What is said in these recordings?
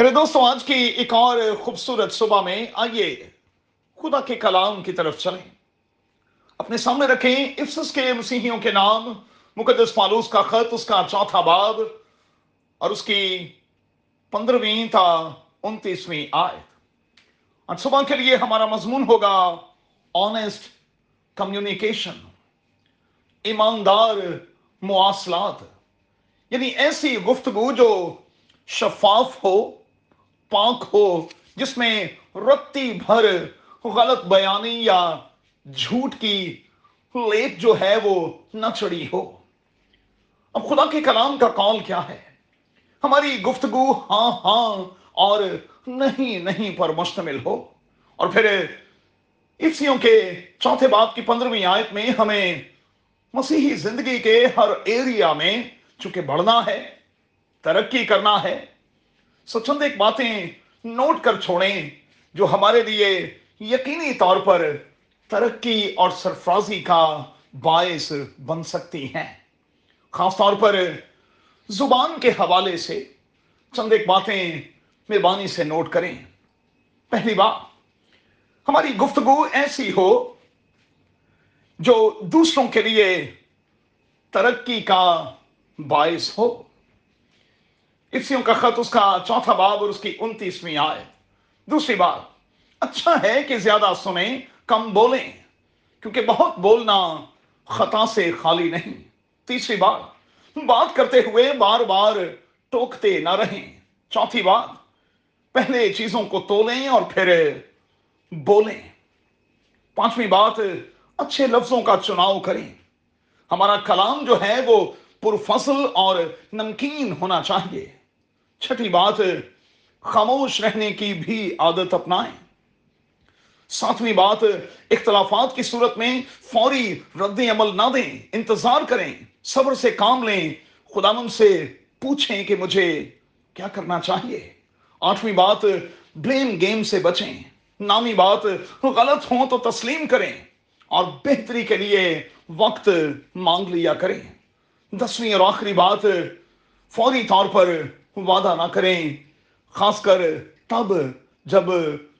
میرے دوستوں، آج کی ایک اور خوبصورت صبح میں آئیے خدا کے کلام کی طرف چلیں۔ اپنے سامنے رکھیں افسس کے مسیحیوں کے نام، مقدس پالوس کا خط، اس کا چوتھا باب، اور اس کی پندرہویں تا انتیسویں آیت۔ آج صبح کے لیے ہمارا مضمون ہوگا آنےسٹ کمیونیکیشن ایماندار مواصلات۔ یعنی ایسی گفتگو جو شفاف ہو پاک ہو، جس میں رتی بھر غلط بیانی یا جھوٹ کی لیپ جو ہے وہ نہ چڑی ہو۔ اب خدا کے کلام کا قول کیا ہے؟ ہماری گفتگو ہاں ہاں اور نہیں نہیں پر مشتمل ہو۔ اور پھر افسیوں کے چوتھے باپ کی پندرہویں آیت میں ہمیں مسیحی زندگی کے ہر ایریا میں چونکہ بڑھنا ہے، ترقی کرنا ہے سو چند ایک باتیں نوٹ کر چھوڑیں جو ہمارے لیے یقینی طور پر ترقی اور سرفرازی کا باعث بن سکتی ہیں۔ خاص طور پر زبان کے حوالے سے چند ایک باتیں مہربانی سے نوٹ کریں۔ پہلی بات، ہماری گفتگو ایسی ہو جو دوسروں کے لیے ترقی کا باعث ہو۔ افسیوں کا خط اس کا چوتھا باب اور اس کی انتیسویں آئے دوسری بات اچھا ہے کہ زیادہ سنیں، کم بولیں، کیونکہ بہت بولنا خطا سے خالی نہیں۔ تیسری بات بات کرتے ہوئے بار بار ٹوکتے نہ رہیں۔ چوتھی بات، پہلے چیزوں کو تولیں اور پھر بولیں۔ پانچویں بات، اچھے لفظوں کا چناؤ کریں۔ ہمارا کلام جو ہے وہ پرفصل اور نمکین ہونا چاہیے۔ چھٹی بات، خاموش رہنے کی بھی عادت اپنائیں۔ ساتویں بات، اختلافات کی صورت میں فوری رد عمل نہ دیں، انتظار کریں، صبر سے کام لیں۔ خدا سے پوچھیں کہ مجھے کیا کرنا چاہیے۔ آٹھویں بات بلیم گیم سے بچیں۔ نامی بات، غلط ہوں تو تسلیم کریں۔ اور بہتری کے لیے وقت مانگ لیا کریں۔ دسویں اور آخری بات، فوری طور پر وعدہ نہ کریں۔ خاص کر تب جب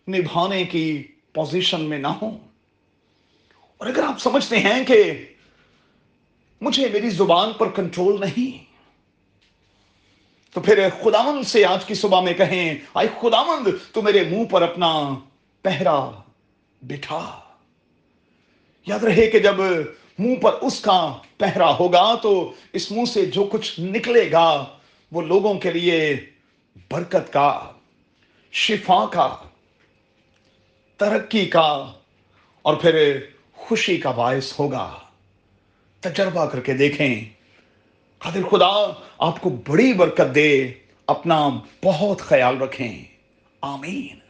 نبھانے کی پوزیشن میں نہ ہوں۔ اور اگر آپ سمجھتے ہیں کہ مجھے میری زبان پر کنٹرول نہیں، تو پھر خداوند سے آج کی صبح میں کہیں آئی خداوند، تو میرے منہ پر اپنا پہرا بٹھا۔ یاد رہے کہ جب منہ پر اس کا پہرا ہوگا، تو اس منہ سے جو کچھ نکلے گا وہ لوگوں کے لیے برکت کا، شفا کا، ترقی کا اور پھر خوشی کا باعث ہوگا۔ تجربہ کر کے دیکھیں۔ قادر خدا آپ کو بڑی برکت دے، اپنا بہت خیال رکھیں۔ آمین۔